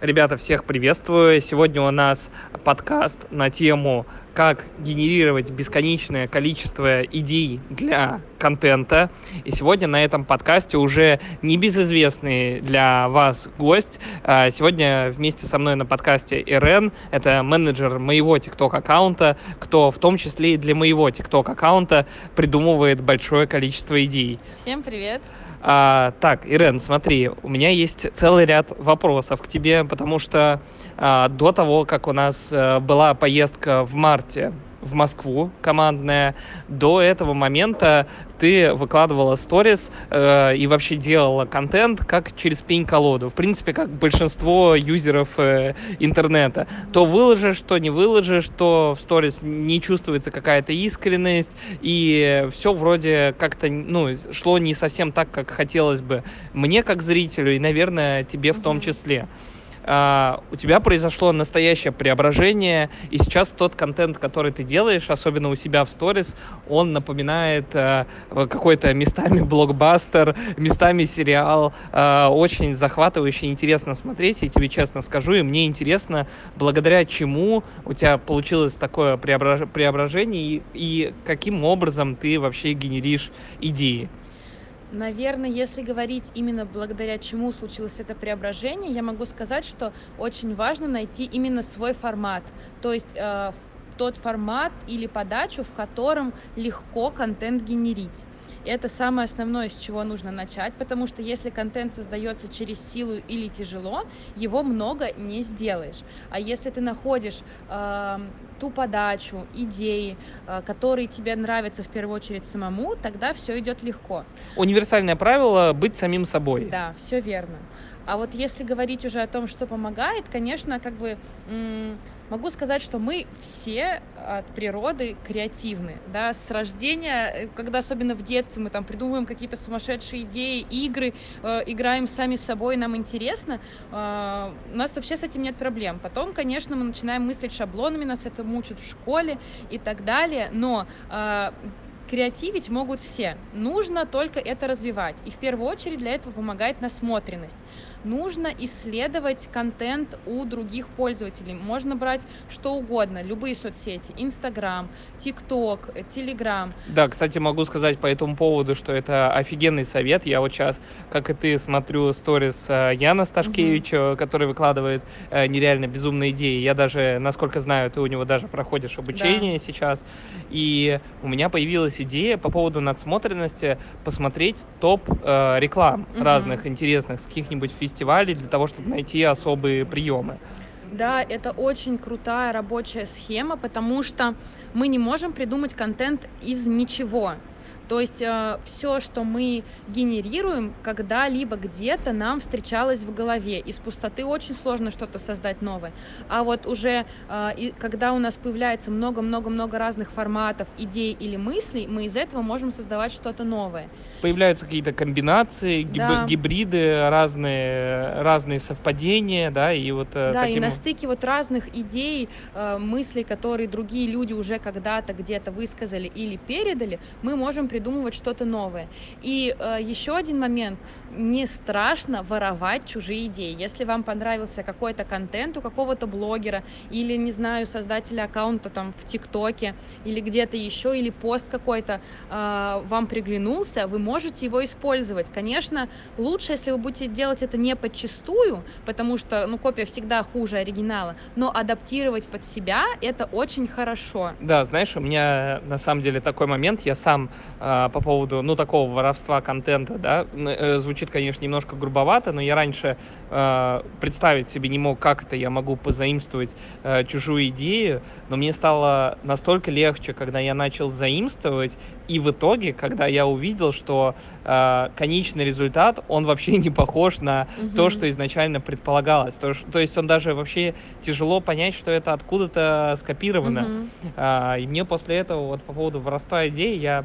Ребята, всех приветствую. Сегодня у нас подкаст на тему как генерировать бесконечное количество идей для контента. И сегодня на этом подкасте уже небезызвестный для вас гость. А, сегодня вместе со мной на подкасте Ирен. Это менеджер моего TikTok аккаунта, кто в том числе и для моего TikTok аккаунта придумывает большое количество идей. Всем привет! А, так, Ирен, смотри, у меня есть целый ряд вопросов к тебе, потому что до того, как у нас а, была поездка в марте в Москву командная. До этого момента ты выкладывала сторис э, и вообще делала контент как через пень-колоду. В принципе, как большинство юзеров э, интернета. То выложишь, то не выложишь, то в сторис не чувствуется какая-то искренность, и все вроде как-то ну, шло не совсем так, как хотелось бы мне как зрителю, и, наверное, тебе в том числе. Uh, у тебя произошло настоящее преображение, и сейчас тот контент, который ты делаешь, особенно у себя в сторис, он напоминает uh, какой-то местами блокбастер, местами сериал, uh, очень захватывающий, интересно смотреть, я тебе честно скажу, и мне интересно, благодаря чему у тебя получилось такое преображ... преображение, и, и каким образом ты вообще генеришь идеи. Наверное, если говорить именно благодаря чему случилось это преображение, я могу сказать, что очень важно найти именно свой формат. То есть э, тот формат или подачу, в котором легко контент генерить. Это самое основное, с чего нужно начать, потому что если контент создается через силу или тяжело, его много не сделаешь. А если ты находишь э, ту подачу, идеи, э, которые тебе нравятся в первую очередь самому, тогда все идет легко. Универсальное правило быть самим собой. Да, все верно. А вот если говорить уже о том, что помогает, конечно, как бы Могу сказать, что мы все от природы креативны, да, с рождения, э, когда особенно в детстве мы там придумываем какие-то сумасшедшие идеи, игры, э, играем сами с собой, нам интересно, э, у нас вообще с этим нет проблем. Потом, конечно, мы начинаем мыслить шаблонами, нас это мучат в школе и так далее, но э, креативить могут все. Нужно только это развивать. И в первую очередь для этого помогает насмотренность нужно исследовать контент у других пользователей. Можно брать что угодно, любые соцсети, Инстаграм, ТикТок, Телеграм. Да, кстати, могу сказать по этому поводу, что это офигенный совет. Я вот сейчас, как и ты, смотрю сторис э, Яна Сташкевича, угу. который выкладывает э, нереально безумные идеи. Я даже, насколько знаю, ты у него даже проходишь обучение да. сейчас. И у меня появилась идея по поводу надсмотренности посмотреть топ э, реклам угу. разных интересных с каких-нибудь фестивалей для того, чтобы найти особые приемы. Да, это очень крутая рабочая схема, потому что мы не можем придумать контент из ничего. То есть э, все, что мы генерируем, когда-либо где-то нам встречалось в голове. Из пустоты очень сложно что-то создать новое. А вот уже э, и, когда у нас появляется много-много-много разных форматов, идей или мыслей, мы из этого можем создавать что-то новое. Появляются какие-то комбинации, гиб да. гибриды, разные, разные совпадения, да, и вот э, Да, таким... и на стыке вот разных идей, э, мыслей, которые другие люди уже когда-то где-то высказали или передали, мы можем придумывать что-то новое. И э, еще один момент. Не страшно воровать чужие идеи. Если вам понравился какой-то контент у какого-то блогера или, не знаю, создателя аккаунта там в ТикТоке или где-то еще, или пост какой-то э, вам приглянулся, вы можете его использовать. Конечно, лучше, если вы будете делать это не подчистую, потому что, ну, копия всегда хуже оригинала, но адаптировать под себя это очень хорошо. Да, знаешь, у меня на самом деле такой момент, я сам э, по поводу, ну, такого воровства контента, да, э, звучит, конечно, немножко грубовато, но я раньше э, представить себе не мог, как это я могу позаимствовать э, чужую идею, но мне стало настолько легче, когда я начал заимствовать, и в итоге, когда я увидел, что э, конечный результат, он вообще не похож на угу. то, что изначально предполагалось. То, то есть он даже вообще тяжело понять, что это откуда-то скопировано. Угу. Э, и мне после этого, вот по поводу воровства идей, я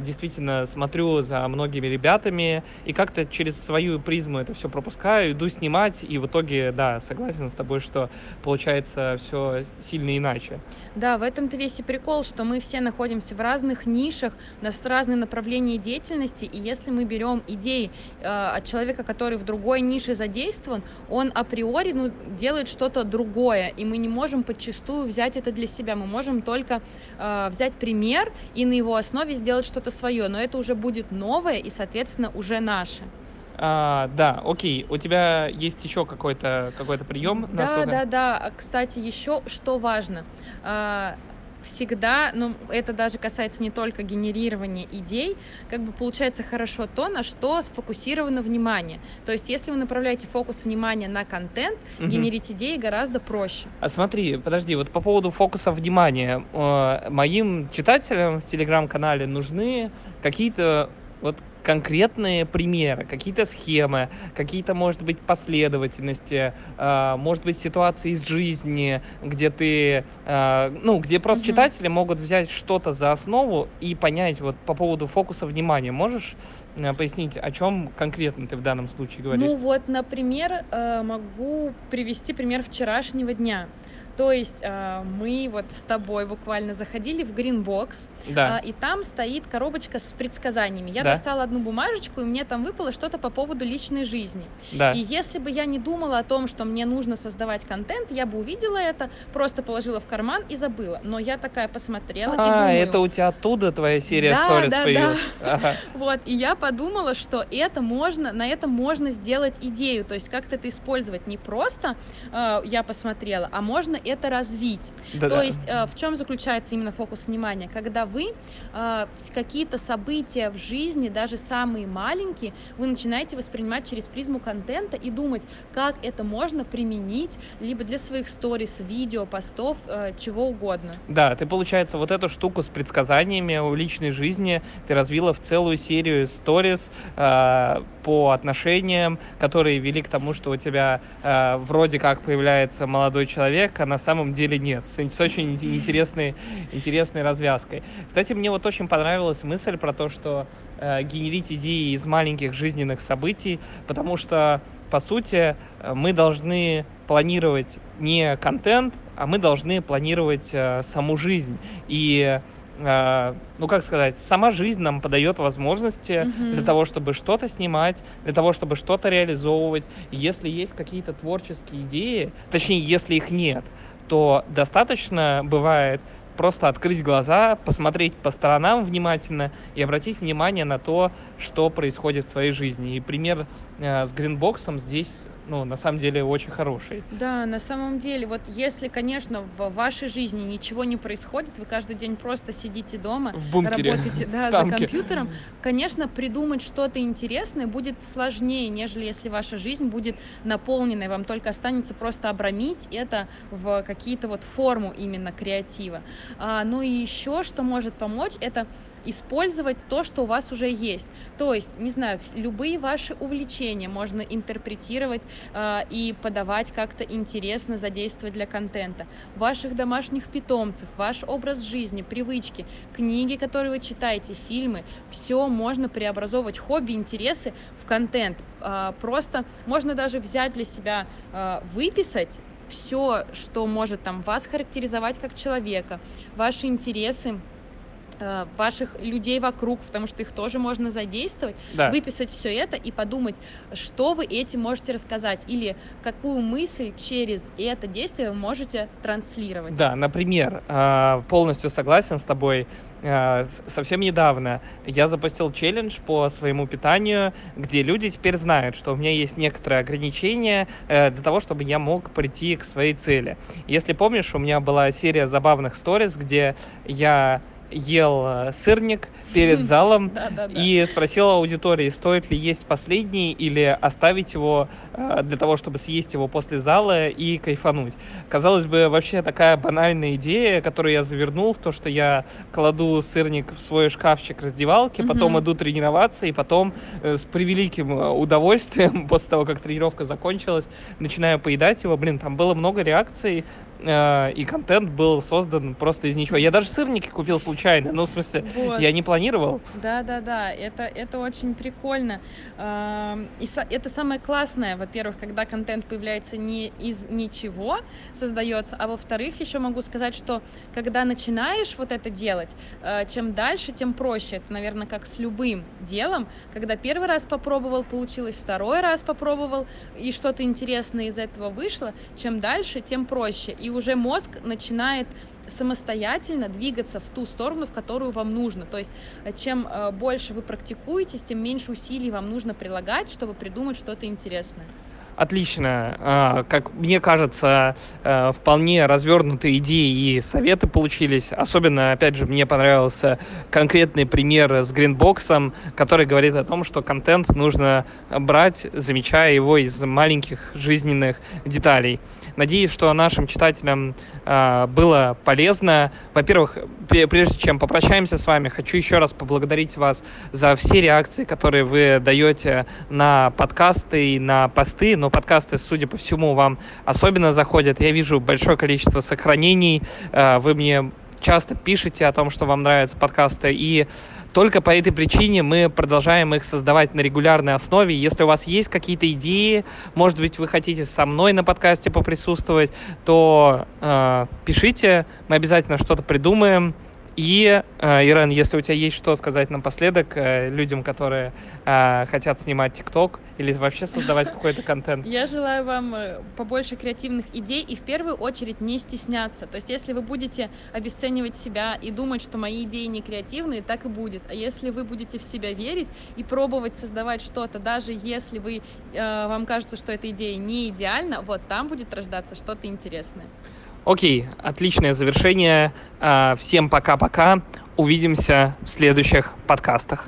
действительно смотрю за многими ребятами и как-то через свою призму это все пропускаю, иду снимать, и в итоге, да, согласен с тобой, что получается все сильно иначе. Да, в этом-то весь и прикол, что мы все находимся в разных нишах, У нас разные направления деятельности, и если мы берем идеи э, от человека, который в другой нише задействован, он априори ну, делает что-то другое, и мы не можем подчастую взять это для себя. Мы можем только э, взять пример и на его основе сделать что-то свое, но это уже будет новое и, соответственно, уже наше. А, да, окей. У тебя есть еще какой-то какой прием? Да, насколько... да, да. А, кстати, еще что важно. А, всегда, ну, это даже касается не только генерирования идей, как бы получается хорошо то, на что сфокусировано внимание. То есть, если вы направляете фокус внимания на контент, угу. генерить идеи гораздо проще. А смотри, подожди, вот по поводу фокуса внимания. Э, моим читателям в телеграм-канале нужны какие-то вот конкретные примеры, какие-то схемы, какие-то, может быть, последовательности, э, может быть, ситуации из жизни, где ты, э, ну, где просто mm-hmm. читатели могут взять что-то за основу и понять вот по поводу фокуса внимания. Можешь э, пояснить, о чем конкретно ты в данном случае говоришь? Ну вот, например, э, могу привести пример вчерашнего дня. То есть э, мы вот с тобой буквально заходили в Greenbox, да. э, и там стоит коробочка с предсказаниями. Я да. достала одну бумажечку, и мне там выпало что-то по поводу личной жизни. Да. И если бы я не думала о том, что мне нужно создавать контент, я бы увидела это, просто положила в карман и забыла. Но я такая посмотрела а, и думаю... это у тебя оттуда твоя серия да, сторис да, появилась? Да. Ага. Вот, и я подумала, что это можно, на этом можно сделать идею, то есть как-то это использовать не просто э, я посмотрела, а можно это развить. Да, То есть э, в чем заключается именно фокус внимания? Когда вы э, какие-то события в жизни, даже самые маленькие, вы начинаете воспринимать через призму контента и думать, как это можно применить либо для своих сторис, видео, постов, э, чего угодно. Да, ты, получается, вот эту штуку с предсказаниями о личной жизни ты развила в целую серию сторис э, по отношениям, которые вели к тому, что у тебя э, вроде как появляется молодой человек, а на самом деле нет. С, с очень интересной, интересной развязкой. Кстати, мне вот очень понравилась мысль про то, что э, генерить идеи из маленьких жизненных событий, потому что, по сути, э, мы должны планировать не контент, а мы должны планировать э, саму жизнь. И ну как сказать, сама жизнь нам подает возможности mm-hmm. для того, чтобы что-то снимать, для того, чтобы что-то реализовывать. если есть какие-то творческие идеи, точнее, если их нет, то достаточно бывает просто открыть глаза, посмотреть по сторонам внимательно и обратить внимание на то, что происходит в твоей жизни. И пример э, с гринбоксом здесь ну, на самом деле очень хороший. Да, на самом деле, вот если, конечно, в вашей жизни ничего не происходит, вы каждый день просто сидите дома, в бункере, работаете да, за компьютером, конечно, придумать что-то интересное будет сложнее, нежели если ваша жизнь будет наполненной, вам только останется просто обрамить это в какие-то вот форму именно креатива. А, ну и еще, что может помочь, это использовать то, что у вас уже есть. То есть, не знаю, любые ваши увлечения можно интерпретировать э, и подавать как-то интересно, задействовать для контента. Ваших домашних питомцев, ваш образ жизни, привычки, книги, которые вы читаете, фильмы, все можно преобразовывать, хобби, интересы в контент. Э, просто можно даже взять для себя, э, выписать все, что может там вас характеризовать как человека, ваши интересы, ваших людей вокруг, потому что их тоже можно задействовать, да. выписать все это и подумать, что вы этим можете рассказать или какую мысль через это действие вы можете транслировать. Да, например, э, полностью согласен с тобой. Э, совсем недавно я запустил челлендж по своему питанию, где люди теперь знают, что у меня есть некоторые ограничения для того, чтобы я мог прийти к своей цели. Если помнишь, у меня была серия забавных сториз, где я ел э, сырник перед залом и спросил аудитории, стоит ли есть последний или оставить его э, для того, чтобы съесть его после зала и кайфануть. Казалось бы, вообще такая банальная идея, которую я завернул в то, что я кладу сырник в свой шкафчик раздевалки, потом иду тренироваться и потом э, с превеликим удовольствием после того, как тренировка закончилась, начинаю поедать его. Блин, там было много реакций, и контент был создан просто из ничего. Я даже сырники купил случайно, ну, в смысле, вот. я не планировал. Да-да-да, это, это очень прикольно. И это самое классное, во-первых, когда контент появляется не из ничего, создается, а во-вторых, еще могу сказать, что когда начинаешь вот это делать, э, чем дальше, тем проще. Это, наверное, как с любым делом, когда первый раз попробовал, получилось, второй раз попробовал, и что-то интересное из этого вышло, чем дальше, тем проще. И уже мозг начинает самостоятельно двигаться в ту сторону, в которую вам нужно. То есть э, чем э, больше вы практикуетесь, тем меньше усилий вам нужно прилагать, чтобы придумать что-то интересное. Отлично. А, как мне кажется, э, вполне развернутые идеи и советы получились. Особенно, опять же, мне понравился конкретный пример с гринбоксом, который говорит о том, что контент нужно брать, замечая его из маленьких жизненных деталей. Надеюсь, что нашим читателям было полезно. Во-первых, прежде чем попрощаемся с вами, хочу еще раз поблагодарить вас за все реакции, которые вы даете на подкасты и на посты. Но подкасты, судя по всему, вам особенно заходят. Я вижу большое количество сохранений. Э, вы мне часто пишете о том, что вам нравятся подкасты. И только по этой причине мы продолжаем их создавать на регулярной основе. Если у вас есть какие-то идеи, может быть, вы хотите со мной на подкасте поприсутствовать, то э, пишите, мы обязательно что-то придумаем. И, э, Ирен, если у тебя есть что сказать напоследок э, людям, которые э, хотят снимать ТикТок или вообще создавать какой-то контент. Я желаю вам побольше креативных идей и в первую очередь не стесняться. То есть если вы будете обесценивать себя и думать, что мои идеи не креативные, так и будет. А если вы будете в себя верить и пробовать создавать что-то, даже если вы, вам кажется, что эта идея не идеальна, вот там будет рождаться что-то интересное. Окей, отличное завершение. А, всем пока-пока. Увидимся в следующих подкастах.